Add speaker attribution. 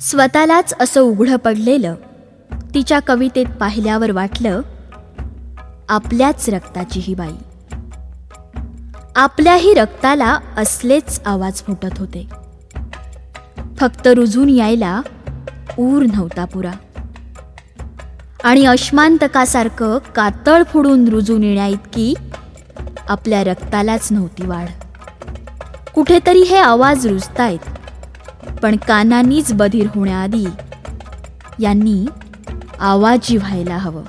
Speaker 1: स्वतःलाच असं उघडं पडलेलं तिच्या कवितेत पाहिल्यावर वाटलं आपल्याच रक्ताची ही बाई. आपल्याही रक्ताला असलेच आवाज फुटत होते. फक्त रुजून यायला ऊर नव्हता पुरा. आणि अश्मांतकासारखं कातळ फोडून रुजून येण्याइतकी आपल्या रक्तालाच नव्हती वाढ. कुठेतरी हे आवाज रुजतायत. पण कानांनीच बधीर होण्याआधी यांनी आवाजी व्हायला हवं.